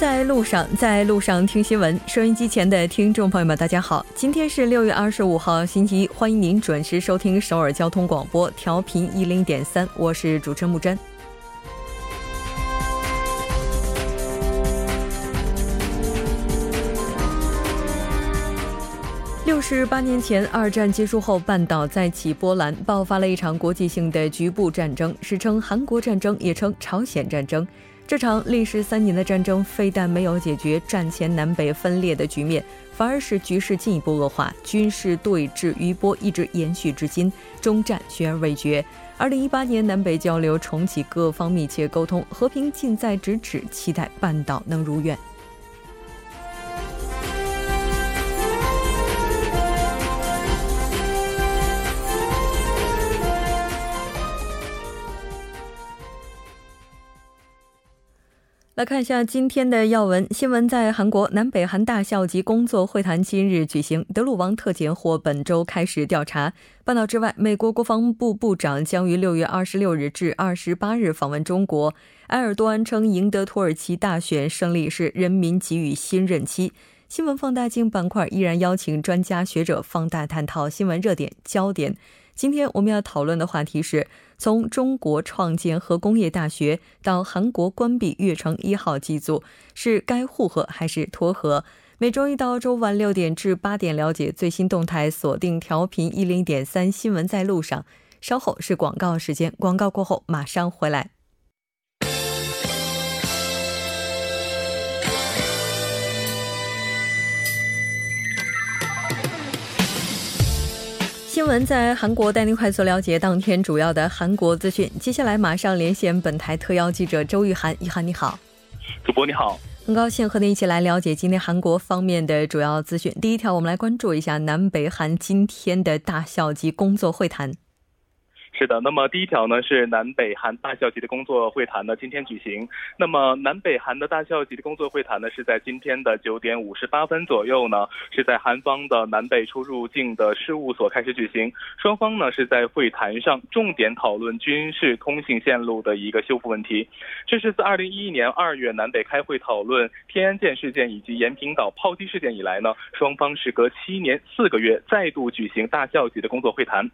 在路上，在路上听新闻。收音机前的听众朋友们，大家好，今天是六月二十五号，星期一，欢迎您准时收听首尔交通广播，调频一零点三，我是主持人木真。六十八年前，二战结束后，半岛再起波澜，爆发了一场国际性的局部战争，史称韩国战争，也称朝鲜战争。这场历时三年的战争，非但没有解决战前南北分裂的局面，反而使局势进一步恶化，军事对峙余波一直延续至今，终战悬而未决。二零一八年，南北交流重启，各方密切沟通，和平近在咫尺，期待半岛能如愿。来看一下今天的要闻新闻，在韩国南北韩大校级工作会谈今日举行，德鲁王特检或本周开始调查。半岛之外，美国国防部部长将于六月二十六日至二十八日访问中国。埃尔多安称，赢得土耳其大选胜利是人民给予新任期。新闻放大镜板块依然邀请专家学者放大探讨新闻热点焦点。今天我们要讨论的话题是从中国创建核工业大学到韩国关闭月城一号机组，是该护核还是脱核？每周一到周五晚六点至八点了解最新动态，锁定调频一零点三新闻在路上。稍后是广告时间，广告过后马上回来。新闻在韩国带您快速了解当天主要的韩国资讯。接下来马上连线本台特邀记者周玉涵，玉涵你好，主播你好，很高兴和您一起来了解今天韩国方面的主要资讯。第一条，我们来关注一下南北韩今天的大校级工作会谈。是的，那么第一条呢是南北韩大校级的工作会谈呢今天举行。那么南北韩的大校级的工作会谈呢是在今天的九点五十八分左右呢是在韩方的南北出入境的事务所开始举行。双方呢是在会谈上重点讨论军事通信线路的一个修复问题。这是自二零一一年二月南北开会讨论天安舰事件以及延坪岛炮击事件以来呢，双方时隔七年四个月再度举行大校级的工作会谈。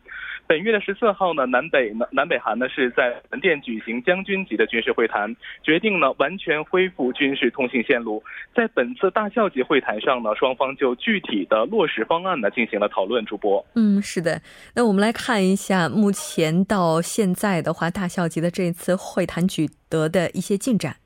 本月的十四号呢。南南北呢？南北韩呢是在门店举行将军级的军事会谈，决定呢完全恢复军事通信线路。在本次大校级会谈上呢，双方就具体的落实方案呢进行了讨论。主播，嗯，是的。那我们来看一下目前到现在的话，大校级的这次会谈取得的一些进展。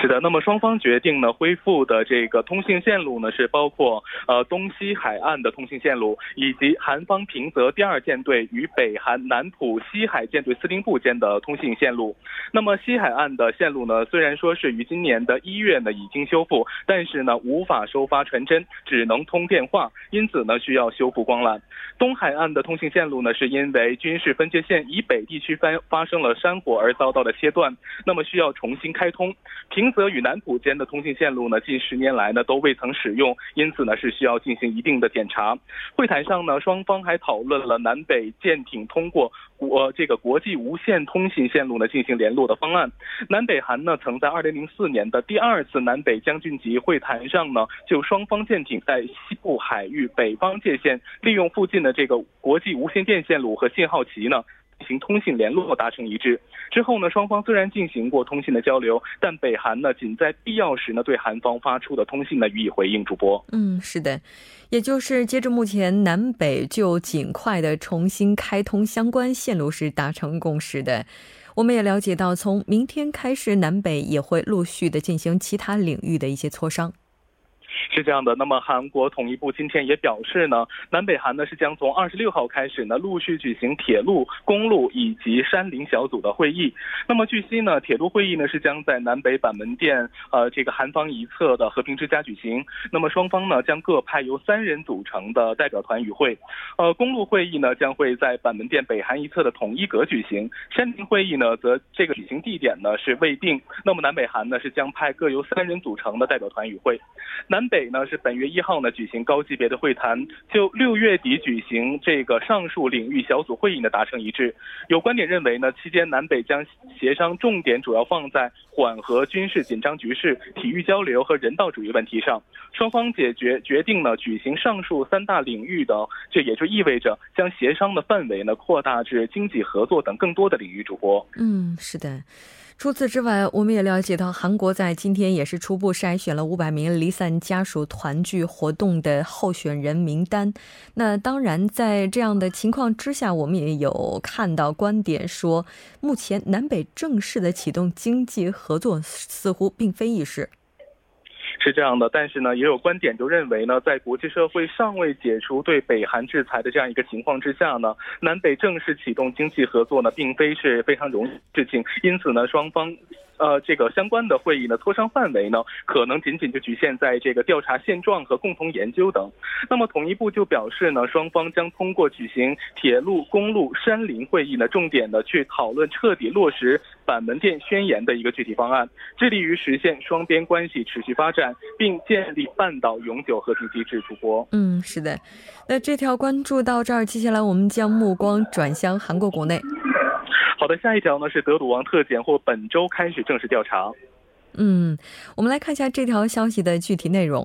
是的，那么双方决定呢恢复的这个通信线路呢是包括呃东西海岸的通信线路，以及韩方平泽第二舰队与北韩南浦西海舰队司令部间的通信线路。那么西海岸的线路呢，虽然说是于今年的一月呢已经修复，但是呢无法收发传真，只能通电话，因此呢需要修复光缆。东海岸的通信线路呢是因为军事分界线以北地区发发生了山火而遭到了切断，那么需要重新开通平。泽与南浦间的通信线路呢，近十年来呢都未曾使用，因此呢是需要进行一定的检查。会谈上呢，双方还讨论了南北舰艇通过国这个国际无线通信线路呢进行联络的方案。南北韩呢曾在二零零四年的第二次南北将军级会谈上呢，就双方舰艇在西部海域北方界线利用附近的这个国际无线电线路和信号旗呢。行通信联络达成一致之后呢，双方虽然进行过通信的交流，但北韩呢仅在必要时呢对韩方发出的通信呢予以回应。主播，嗯，是的，也就是接着目前南北就尽快的重新开通相关线路是达成共识的。我们也了解到，从明天开始，南北也会陆续的进行其他领域的一些磋商。是这样的，那么韩国统一部今天也表示呢，南北韩呢是将从二十六号开始呢陆续举行铁路、公路以及山林小组的会议。那么据悉呢，铁路会议呢是将在南北板门店呃这个韩方一侧的和平之家举行。那么双方呢将各派由三人组成的代表团与会。呃，公路会议呢将会在板门店北韩一侧的统一阁举行。山林会议呢则这个举行地点呢是未定。那么南北韩呢是将派各由三人组成的代表团与会。南北。呢是本月一号呢举行高级别的会谈，就六月底举行这个上述领域小组会议呢达成一致。有观点认为呢，期间南北将协商重点主要放在缓和军事紧张局势、体育交流和人道主义问题上。双方解决决定呢举行上述三大领域的，这也就意味着将协商的范围呢扩大至经济合作等更多的领域。主播，嗯，是的。除此之外，我们也了解到，韩国在今天也是初步筛选了五百名离散家属团聚活动的候选人名单。那当然，在这样的情况之下，我们也有看到观点说，目前南北正式的启动经济合作似乎并非易事。是这样的，但是呢，也有观点就认为呢，在国际社会尚未解除对北韩制裁的这样一个情况之下呢，南北正式启动经济合作呢，并非是非常容易的事情。因此呢，双方。呃，这个相关的会议呢，磋商范围呢，可能仅仅就局限在这个调查现状和共同研究等。那么，统一部就表示呢，双方将通过举行铁路、公路、山林会议呢，重点的去讨论彻底落实板门店宣言的一个具体方案，致力于实现双边关系持续发展，并建立半岛永久和平机制。主播，嗯，是的。那这条关注到这儿，接下来我们将目光转向韩国国内。好的，下一条呢是德鲁王特检或本周开始正式调查。嗯，我们来看一下这条消息的具体内容。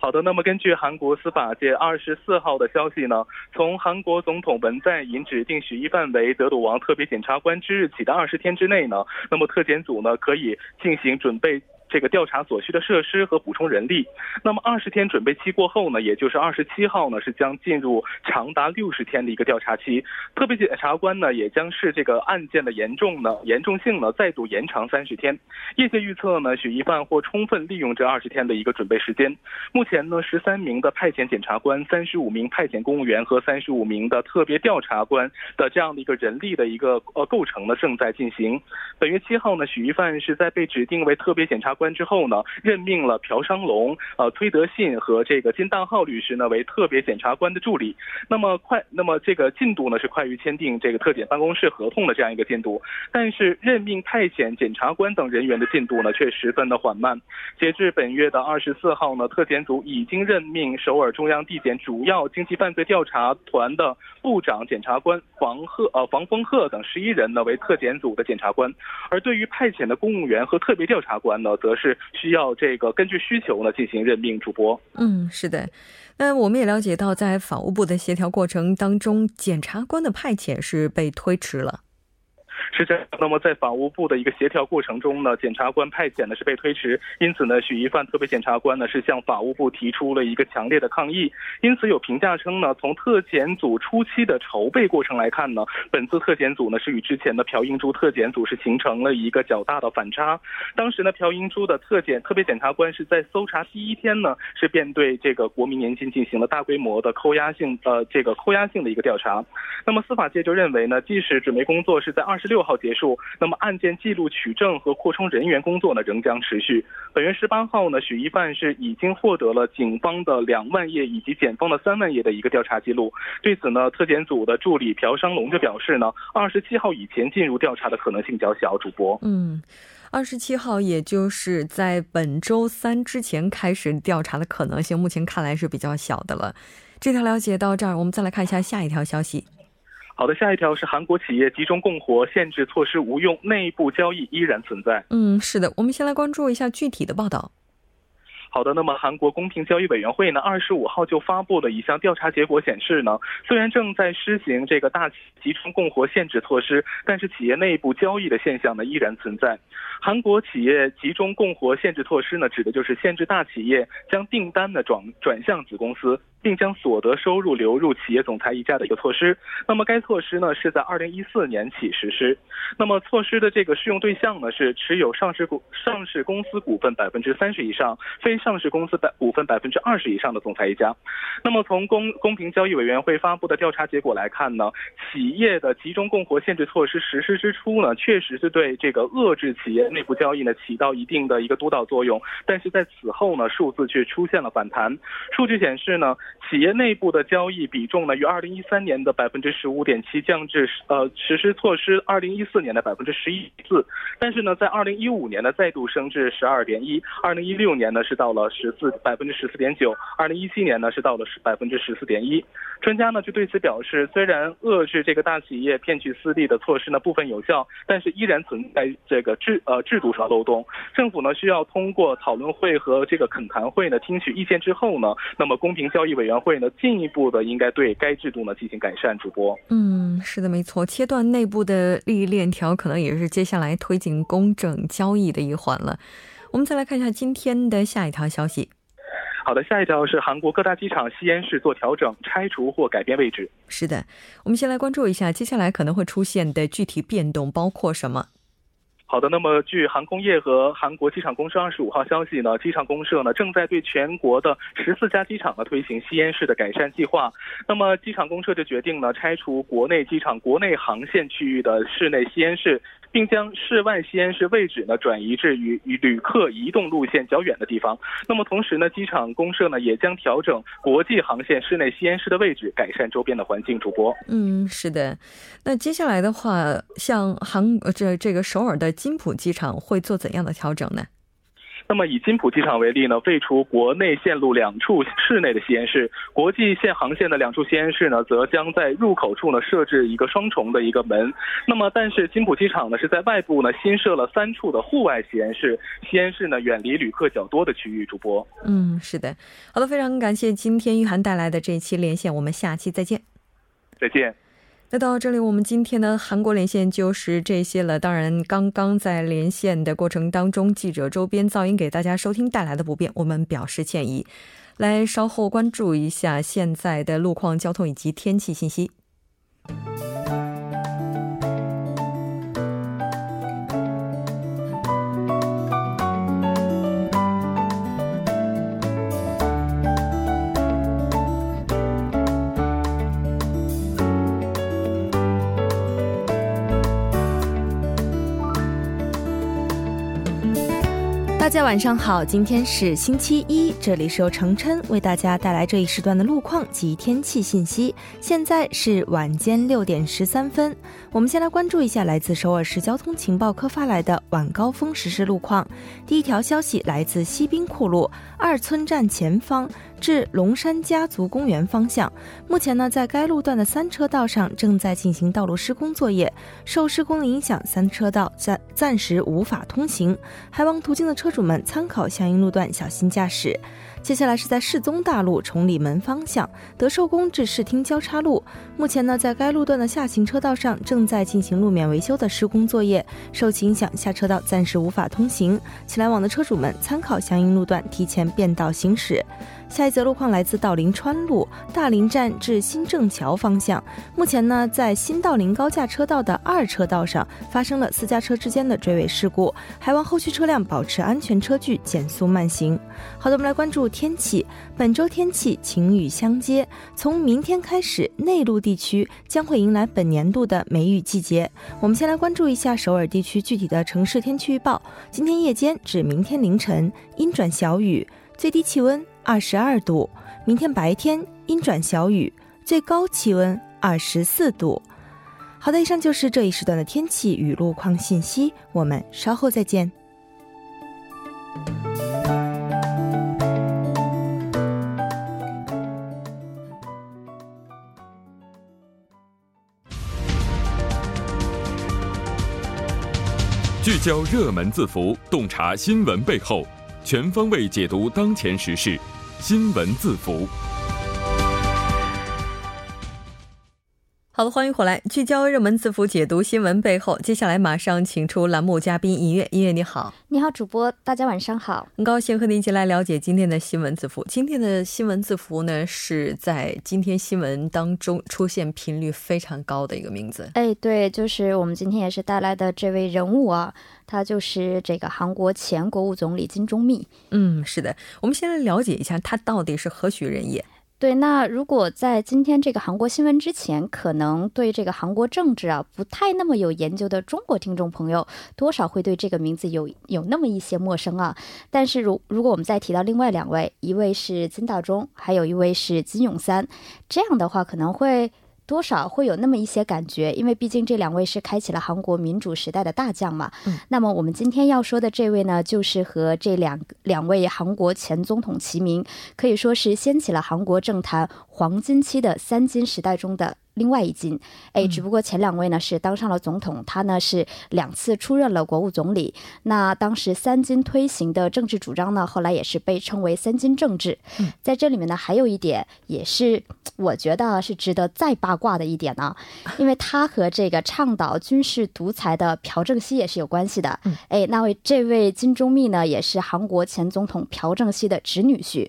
好的，那么根据韩国司法界二十四号的消息呢，从韩国总统文在寅指定许一范为德鲁王特别检察官之日起的二十天之内呢，那么特检组呢可以进行准备。这个调查所需的设施和补充人力，那么二十天准备期过后呢，也就是二十七号呢，是将进入长达六十天的一个调查期。特别检察官呢，也将是这个案件的严重呢严重性呢再度延长三十天。业界预测呢，许一范或充分利用这二十天的一个准备时间。目前呢，十三名的派遣检察官、三十五名派遣公务员和三十五名的特别调查官的这样的一个人力的一个呃构成呢正在进行。本月七号呢，许一范是在被指定为特别检察。官之后呢，任命了朴商龙、呃崔德信和这个金大浩律师呢为特别检察官的助理。那么快，那么这个进度呢是快于签订这个特检办公室合同的这样一个进度。但是任命派遣检察官等人员的进度呢却十分的缓慢。截至本月的二十四号呢，特检组已经任命首尔中央地检主要经济犯罪调查团的部长检察官房鹤呃房峰鹤等十一人呢为特检组的检察官。而对于派遣的公务员和特别调查官呢，则是需要这个根据需求呢进行任命。主播，嗯，是的。那我们也了解到，在法务部的协调过程当中，检察官的派遣是被推迟了。是这样。那么在法务部的一个协调过程中呢，检察官派遣呢是被推迟，因此呢，许一范特别检察官呢是向法务部提出了一个强烈的抗议。因此有评价称呢，从特检组初期的筹备过程来看呢，本次特检组呢是与之前的朴英珠特检组是形成了一个较大的反差。当时呢，朴英珠的特检特别检察官是在搜查第一天呢，是便对这个国民年金进行了大规模的扣押性呃这个扣押性的一个调查。那么司法界就认为呢，即使准备工作是在二十六。六号结束，那么案件记录取证和扩充人员工作呢仍将持续。本月十八号呢，许一范是已经获得了警方的两万页以及检方的三万页的一个调查记录。对此呢，特检组的助理朴商龙就表示呢，二十七号以前进入调查的可能性较小。主播，嗯，二十七号也就是在本周三之前开始调查的可能性，目前看来是比较小的了。这条了解到这儿，我们再来看一下下一条消息。好的，下一条是韩国企业集中供货限制措施无用，内部交易依然存在。嗯，是的，我们先来关注一下具体的报道。好的，那么韩国公平交易委员会呢，二十五号就发布了一项调查结果，显示呢，虽然正在施行这个大集中供货限制措施，但是企业内部交易的现象呢依然存在。韩国企业集中供货限制措施呢，指的就是限制大企业将订单呢转转向子公司。并将所得收入流入企业总裁一家的一个措施。那么该措施呢是在二零一四年起实施。那么措施的这个适用对象呢是持有上市股上市公司股份百分之三十以上、非上市公司百股份百分之二十以上的总裁一家。那么从公公平交易委员会发布的调查结果来看呢，企业的集中供货限制措施实施之初呢，确实是对这个遏制企业内部交易呢起到一定的一个督导作用。但是在此后呢，数字却出现了反弹。数据显示呢。企业内部的交易比重呢，于二零一三年的百分之十五点七降至呃实施措施二零一四年的百分之十一四，但是呢，在二零一五年呢再度升至十二点一，二零一六年呢是到了十四百分之十四点九，二零一七年呢是到了十百分之十四点一。专家呢就对此表示，虽然遏制这个大企业骗取私利的措施呢部分有效，但是依然存在这个制呃制度上漏洞。政府呢需要通过讨论会和这个恳谈会呢听取意见之后呢，那么公平交易委员会呢进一步的应该对该制度呢进行改善。主播，嗯，是的，没错，切断内部的利益链条，可能也是接下来推进公正交易的一环了。我们再来看一下今天的下一条消息。好的，下一条是韩国各大机场吸烟室做调整、拆除或改变位置。是的，我们先来关注一下接下来可能会出现的具体变动包括什么。好的，那么据航空业和韩国机场公社二十五号消息呢，机场公社呢正在对全国的十四家机场呢推行吸烟室的改善计划。那么机场公社就决定呢拆除国内机场国内航线区域的室内吸烟室。并将室外吸烟室位置呢转移至与与旅客移动路线较远的地方。那么同时呢，机场公社呢也将调整国际航线室内吸烟室的位置，改善周边的环境。主播，嗯，是的。那接下来的话，像韩这这个首尔的金浦机场会做怎样的调整呢？那么以金浦机场为例呢，废除国内线路两处室内的吸烟室，国际线航线的两处吸烟室呢，则将在入口处呢设置一个双重的一个门。那么，但是金浦机场呢是在外部呢新设了三处的户外吸烟室，吸烟室呢远离旅客较多的区域。主播，嗯，是的，好的，非常感谢今天玉涵带来的这一期连线，我们下期再见。再见。那到这里，我们今天的韩国连线就是这些了。当然，刚刚在连线的过程当中，记者周边噪音给大家收听带来的不便，我们表示歉意。来，稍后关注一下现在的路况、交通以及天气信息。大家晚上好，今天是星期一，这里是由程琛为大家带来这一时段的路况及天气信息。现在是晚间六点十三分，我们先来关注一下来自首尔市交通情报科发来的晚高峰实时路况。第一条消息来自西滨库路二村站前方。至龙山家族公园方向，目前呢，在该路段的三车道上正在进行道路施工作业，受施工的影响，三车道暂暂时无法通行，还望途经的车主们参考相应路段，小心驾驶。接下来是在世宗大路崇礼门方向德寿宫至视听交叉路，目前呢，在该路段的下行车道上正在进行路面维修的施工作业，受其影响，下车道暂时无法通行，请来往的车主们参考相应路段，提前变道行驶。下一则路况来自道林川路大林站至新正桥方向，目前呢，在新道林高架车道的二车道上发生了私家车之间的追尾事故，还望后续车辆保持安全车距，减速慢行。好的，我们来关注天气，本周天气晴雨相接，从明天开始，内陆地区将会迎来本年度的梅雨季节。我们先来关注一下首尔地区具体的城市天气预报，今天夜间至明天凌晨阴转小雨，最低气温。二十二度，明天白天阴转小雨，最高气温二十四度。好的，以上就是这一时段的天气与路况信息，我们稍后再见。聚焦热门字符，洞察新闻背后，全方位解读当前时事。新闻字符。好的，欢迎回来，聚焦热门字符，解读新闻背后。接下来马上请出栏目嘉宾音乐，音乐你好，你好，主播，大家晚上好，很高兴和您一起来了解今天的新闻字符。今天的新闻字符呢，是在今天新闻当中出现频率非常高的一个名字。哎，对，就是我们今天也是带来的这位人物啊，他就是这个韩国前国务总理金钟密。嗯，是的，我们先来了解一下他到底是何许人也。对，那如果在今天这个韩国新闻之前，可能对这个韩国政治啊不太那么有研究的中国听众朋友，多少会对这个名字有有那么一些陌生啊。但是如如果我们再提到另外两位，一位是金大中，还有一位是金永三，这样的话可能会。多少会有那么一些感觉，因为毕竟这两位是开启了韩国民主时代的大将嘛。嗯，那么我们今天要说的这位呢，就是和这两两位韩国前总统齐名，可以说是掀起了韩国政坛黄金期的三金时代中的。另外一金，哎，只不过前两位呢是当上了总统，他呢是两次出任了国务总理。那当时三金推行的政治主张呢，后来也是被称为三金政治。在这里面呢，还有一点也是我觉得是值得再八卦的一点呢，因为他和这个倡导军事独裁的朴正熙也是有关系的。哎，那位这位金钟密呢，也是韩国前总统朴正熙的侄女婿。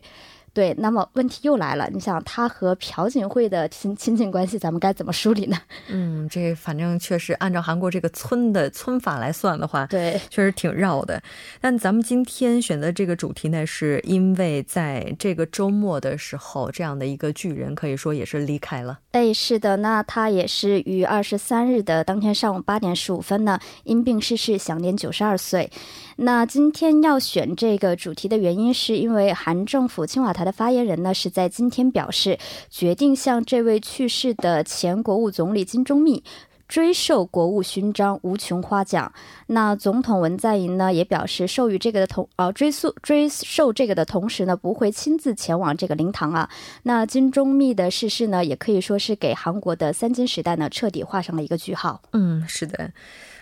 对，那么问题又来了，你想他和朴槿惠的亲亲近关系，咱们该怎么梳理呢？嗯，这反正确实按照韩国这个村的村法来算的话，对，确实挺绕的。但咱们今天选择这个主题呢，是因为在这个周末的时候，这样的一个巨人可以说也是离开了。哎，是的，那他也是于二十三日的当天上午八点十五分呢，因病逝世，享年九十二岁。那今天要选这个主题的原因，是因为韩政府青瓦台的发言人呢，是在今天表示，决定向这位去世的前国务总理金钟密追授国务勋章无穷花奖。那总统文在寅呢，也表示授予这个的同呃追溯追授这个的同时呢，不会亲自前往这个灵堂啊。那金钟密的逝世呢，也可以说是给韩国的三金时代呢，彻底画上了一个句号。嗯，是的。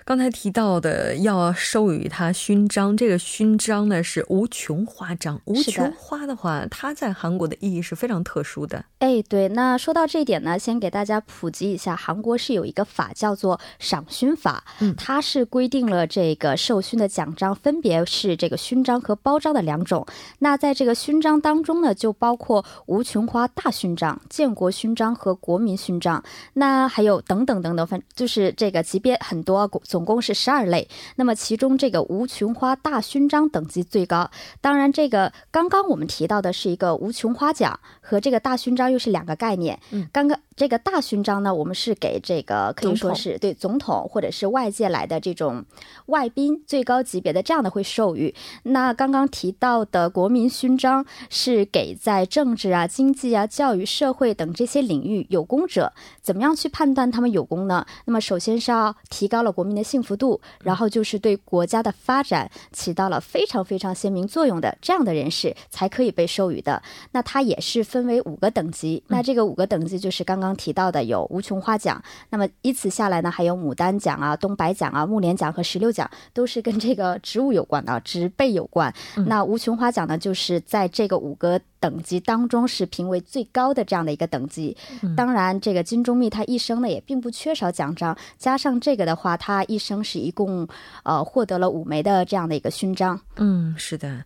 刚才提到的要授予他勋章，这个勋章呢是无穷花章。无穷花的话，它在韩国的意义是非常特殊的。哎，对，那说到这一点呢，先给大家普及一下，韩国是有一个法叫做赏勋法，嗯，它是规定了这个授勋的奖章分别是这个勋章和包章的两种。那在这个勋章当中呢，就包括无穷花大勋章、建国勋章和国民勋章，那还有等等等等，反就是这个级别很多。总共是十二类，那么其中这个无穷花大勋章等级最高。当然，这个刚刚我们提到的是一个无穷花奖，和这个大勋章又是两个概念。嗯，刚刚。这个大勋章呢，我们是给这个可以说是对总统或者是外界来的这种外宾最高级别的这样的会授予。那刚刚提到的国民勋章是给在政治啊、经济啊、教育、社会等这些领域有功者。怎么样去判断他们有功呢？那么首先是要提高了国民的幸福度，然后就是对国家的发展起到了非常非常鲜明作用的这样的人士才可以被授予的。那它也是分为五个等级。那这个五个等级就是刚刚。提到的有无穷花奖，那么依次下来呢，还有牡丹奖啊、东白奖啊、木莲奖和石榴奖，都是跟这个植物有关的，植被有关。那无穷花奖呢，就是在这个五个等级当中是评为最高的这样的一个等级。当然，这个金钟密他一生呢也并不缺少奖章，加上这个的话，他一生是一共呃获得了五枚的这样的一个勋章。嗯，是的，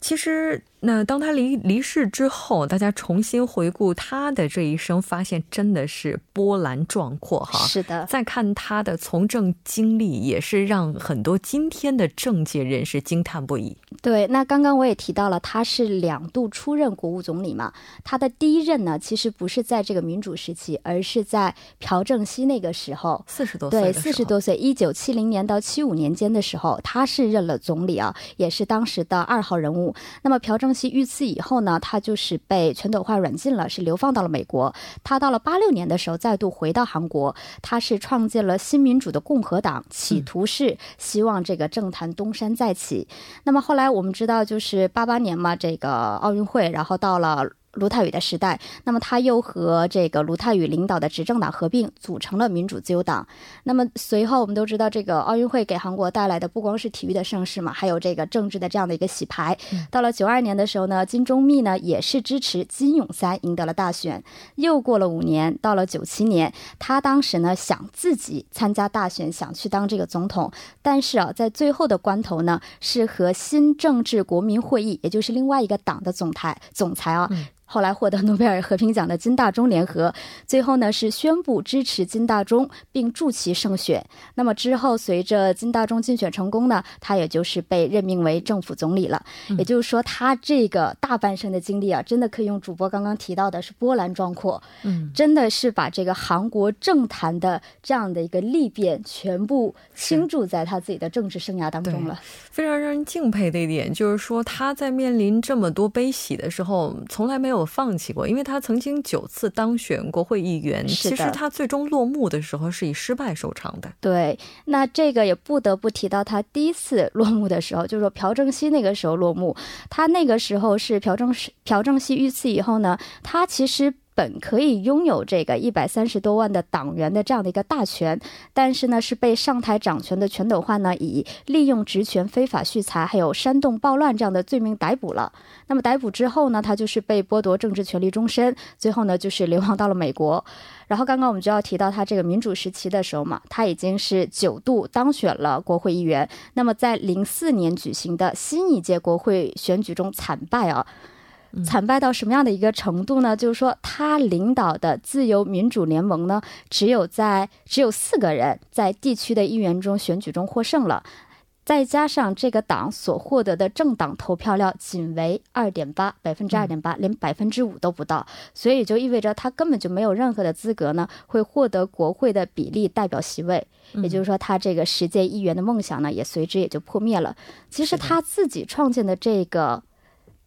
其实。那当他离离世之后，大家重新回顾他的这一生，发现真的是波澜壮阔哈。是的，再看他的从政经历，也是让很多今天的政界人士惊叹不已。对，那刚刚我也提到了，他是两度出任国务总理嘛。他的第一任呢，其实不是在这个民主时期，而是在朴正熙那个时候，四十多岁。对，四十多岁，一九七零年到七五年间的时候，他是任了总理啊，也是当时的二号人物。那么朴正。其遇刺以后呢，他就是被全斗焕软禁了，是流放到了美国。他到了八六年的时候，再度回到韩国，他是创建了新民主的共和党，企图是希望这个政坛东山再起。那么后来我们知道，就是八八年嘛，这个奥运会，然后到了。卢泰愚的时代，那么他又和这个卢泰愚领导的执政党合并，组成了民主自由党。那么随后我们都知道，这个奥运会给韩国带来的不光是体育的盛世嘛，还有这个政治的这样的一个洗牌。到了九二年的时候呢，金钟密呢也是支持金永三赢得了大选。又过了五年，到了九七年，他当时呢想自己参加大选，想去当这个总统，但是啊，在最后的关头呢，是和新政治国民会议，也就是另外一个党的总裁总裁啊。后来获得诺贝尔和平奖的金大中联合，最后呢是宣布支持金大中，并助其胜选。那么之后，随着金大中竞选成功呢，他也就是被任命为政府总理了。也就是说，他这个大半生的经历啊，真的可以用主播刚刚提到的是波澜壮阔。嗯，真的是把这个韩国政坛的这样的一个历变全部倾注在他自己的政治生涯当中了。非常让人敬佩的一点就是说，他在面临这么多悲喜的时候，从来没有。有放弃过，因为他曾经九次当选国会议员，其实他最终落幕的时候是以失败收场的。对，那这个也不得不提到他第一次落幕的时候，就是说朴正熙那个时候落幕，他那个时候是朴正朴正熙遇刺以后呢，他其实。本可以拥有这个一百三十多万的党员的这样的一个大权，但是呢，是被上台掌权的全斗焕呢以利用职权非法蓄财，还有煽动暴乱这样的罪名逮捕了。那么逮捕之后呢，他就是被剥夺政治权利终身，最后呢就是流亡到了美国。然后刚刚我们就要提到他这个民主时期的时候嘛，他已经是九度当选了国会议员。那么在零四年举行的新一届国会选举中惨败啊。惨败到什么样的一个程度呢？就是说，他领导的自由民主联盟呢，只有在只有四个人在地区的议员中选举中获胜了，再加上这个党所获得的政党投票量仅为二点八百分之二点八，连百分之五都不到，所以就意味着他根本就没有任何的资格呢，会获得国会的比例代表席位。也就是说，他这个十届议员的梦想呢，也随之也就破灭了。其实他自己创建的这个。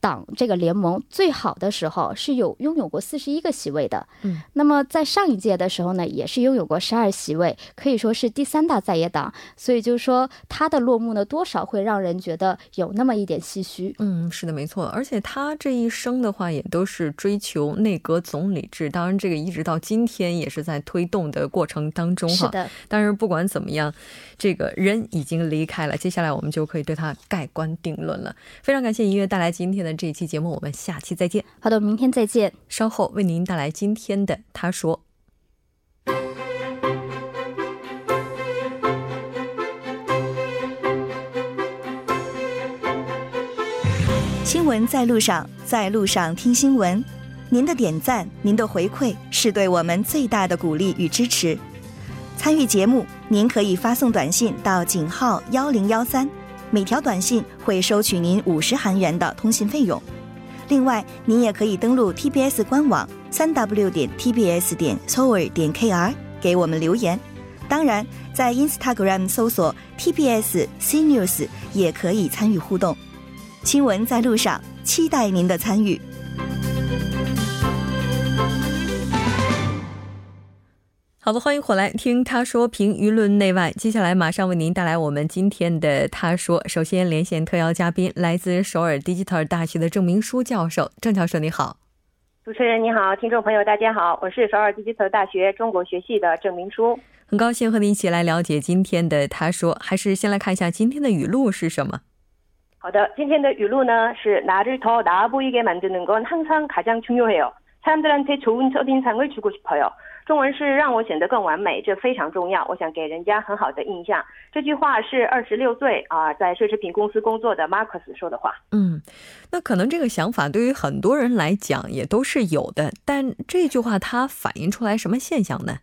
党这个联盟最好的时候是有拥有过四十一个席位的，嗯，那么在上一届的时候呢，也是拥有过十二席位，可以说是第三大在野党。所以就是说，他的落幕呢，多少会让人觉得有那么一点唏嘘。嗯，是的，没错。而且他这一生的话，也都是追求内阁总理制，当然这个一直到今天也是在推动的过程当中哈。是的。但是不管怎么样，这个人已经离开了，接下来我们就可以对他盖棺定论了。非常感谢音乐带来今天的。这一期节目，我们下期再见。好的，明天再见。稍后为您带来今天的他说。新闻在路上，在路上听新闻。您的点赞，您的回馈，是对我们最大的鼓励与支持。参与节目，您可以发送短信到井号幺零幺三。每条短信会收取您五十韩元的通信费用。另外，您也可以登录 TBS 官网三 W 点 TBS 点 s o 点 KR 给我们留言。当然，在 Instagram 搜索 TBS CNews 也可以参与互动。新闻在路上，期待您的参与。好的，欢迎回来听他说评舆论内外。接下来马上为您带来我们今天的他说。首先连线特邀嘉宾，来自首尔 Digital 大学的郑明书教授。郑教授你好，主持人你好，听众朋友大家好，我是首尔 Digital 大学中国学系的郑明书，很高兴和您一起来了解今天的他说。还是先来看一下今天的语录是什么？好的，今天的语录呢是나를더나아보이게만드는건항상가장중요해요사람들한테좋은첫인상을주고싶어요 中文是让我显得更完美，这非常重要。我想给人家很好的印象。这句话是二十六岁啊，在奢侈品公司工作的 Marcus 说的话。嗯，那可能这个想法对于很多人来讲也都是有的，但这句话它反映出来什么现象呢？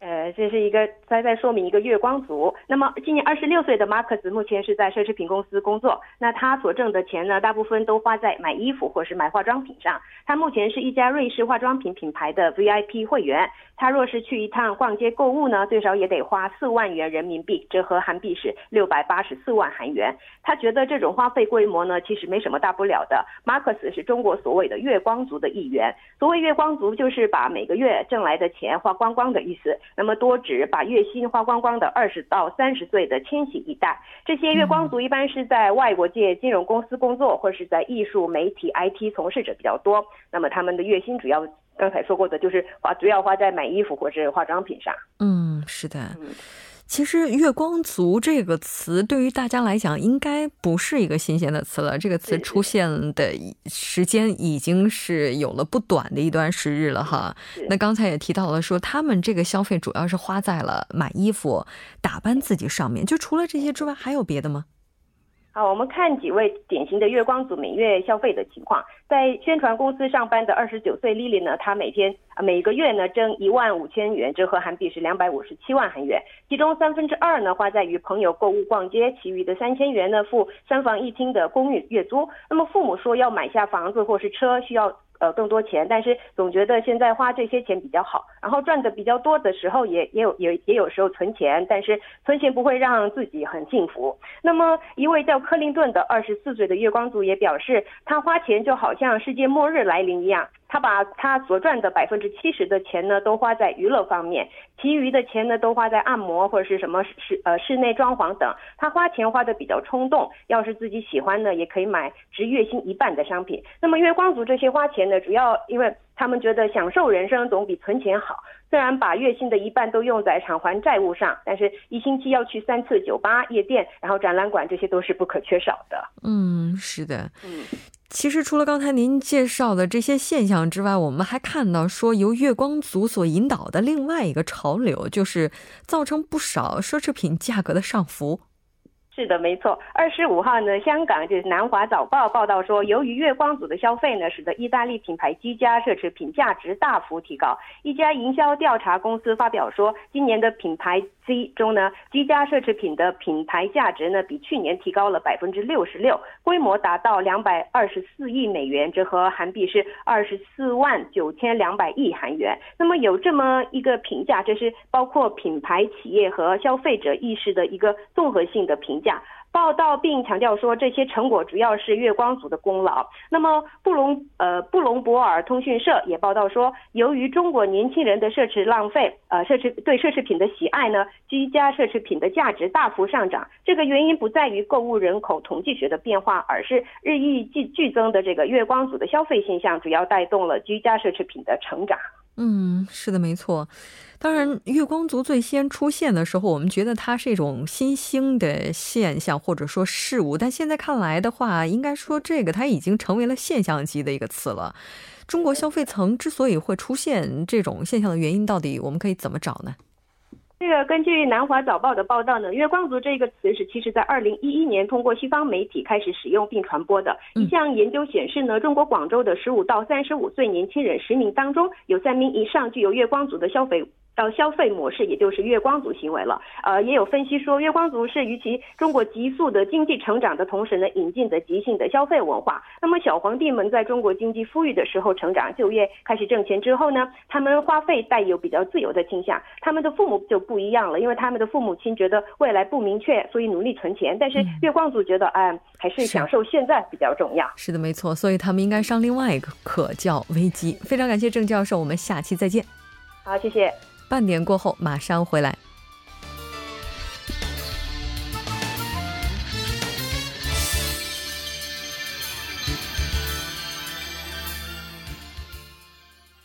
呃，这是一个在在说明一个月光族。那么今年二十六岁的马克思目前是在奢侈品公司工作。那他所挣的钱呢，大部分都花在买衣服或是买化妆品上。他目前是一家瑞士化妆品品牌的 VIP 会员。他若是去一趟逛街购物呢，最少也得花四万元人民币，折合韩币是六百八十四万韩元。他觉得这种花费规模呢，其实没什么大不了的。马克思是中国所谓的月光族的一员。所谓月光族，就是把每个月挣来的钱花光光的意思。那么多指把月薪花光光的二十到三十岁的千禧一代。这些月光族一般是在外国界金融公司工作，或是在艺术、媒体、IT 从事者比较多。那么他们的月薪主要。刚才说过的，就是花主要花在买衣服或者化妆品上。嗯，是的。嗯，其实“月光族”这个词对于大家来讲，应该不是一个新鲜的词了。这个词出现的时间已经是有了不短的一段时日了哈。那刚才也提到了，说他们这个消费主要是花在了买衣服、打扮自己上面。就除了这些之外，还有别的吗？好，我们看几位典型的月光族每月消费的情况。在宣传公司上班的二十九岁 Lily 呢，她每天啊每个月呢挣一万五千元，折合韩币是两百五十七万韩元。其中三分之二呢花在与朋友购物逛街，其余的三千元呢付三房一厅的公寓月租。那么父母说要买下房子或是车，需要。呃，更多钱，但是总觉得现在花这些钱比较好，然后赚的比较多的时候，也也有也也有时候存钱，但是存钱不会让自己很幸福。那么一位叫克林顿的二十四岁的月光族也表示，他花钱就好像世界末日来临一样。他把他所赚的百分之七十的钱呢，都花在娱乐方面，其余的钱呢，都花在按摩或者是什么室呃室内装潢等。他花钱花的比较冲动，要是自己喜欢呢，也可以买值月薪一半的商品。那么月光族这些花钱呢，主要因为他们觉得享受人生总比存钱好。虽然把月薪的一半都用在偿还债务上，但是一星期要去三次酒吧、夜店，然后展览馆，这些都是不可缺少的。嗯，是的，嗯。其实，除了刚才您介绍的这些现象之外，我们还看到说，由月光族所引导的另外一个潮流，就是造成不少奢侈品价格的上浮。是的，没错。二十五号呢，香港就是南华早报报道说，由于月光族的消费呢，使得意大利品牌居家奢侈品价值大幅提高。一家营销调查公司发表说，今年的品牌 C 中呢，居家奢侈品的品牌价值呢，比去年提高了百分之六十六，规模达到两百二十四亿美元，折合韩币是二十四万九千两百亿韩元。那么有这么一个评价，这是包括品牌企业和消费者意识的一个综合性的评价。报道并强调说，这些成果主要是月光族的功劳。那么，布隆呃布隆博尔通讯社也报道说，由于中国年轻人的奢侈浪费，呃奢侈对奢侈品的喜爱呢，居家奢侈品的价值大幅上涨。这个原因不在于购物人口统计学的变化，而是日益剧剧增的这个月光族的消费现象，主要带动了居家奢侈品的成长。嗯，是的，没错。当然，月光族最先出现的时候，我们觉得它是一种新兴的现象或者说事物，但现在看来的话，应该说这个它已经成为了现象级的一个词了。中国消费层之所以会出现这种现象的原因，到底我们可以怎么找呢？这个根据南华早报的报道呢，月光族这个词是其实在二零一一年通过西方媒体开始使用并传播的。一项研究显示呢，中国广州的十五到三十五岁年轻人十名当中，有三名以上具有月光族的消费。到消费模式，也就是月光族行为了。呃，也有分析说，月光族是与其中国急速的经济成长的同时呢，引进的急性的消费文化。那么小皇帝们在中国经济富裕的时候成长、就业、开始挣钱之后呢，他们花费带有比较自由的倾向。他们的父母就不一样了，因为他们的父母亲觉得未来不明确，所以努力存钱。但是月光族觉得，哎，还是享受现在比较重要。是的，没错。所以他们应该上另外一个可叫危机。非常感谢郑教授，我们下期再见。好，谢谢。半点过后马上回来。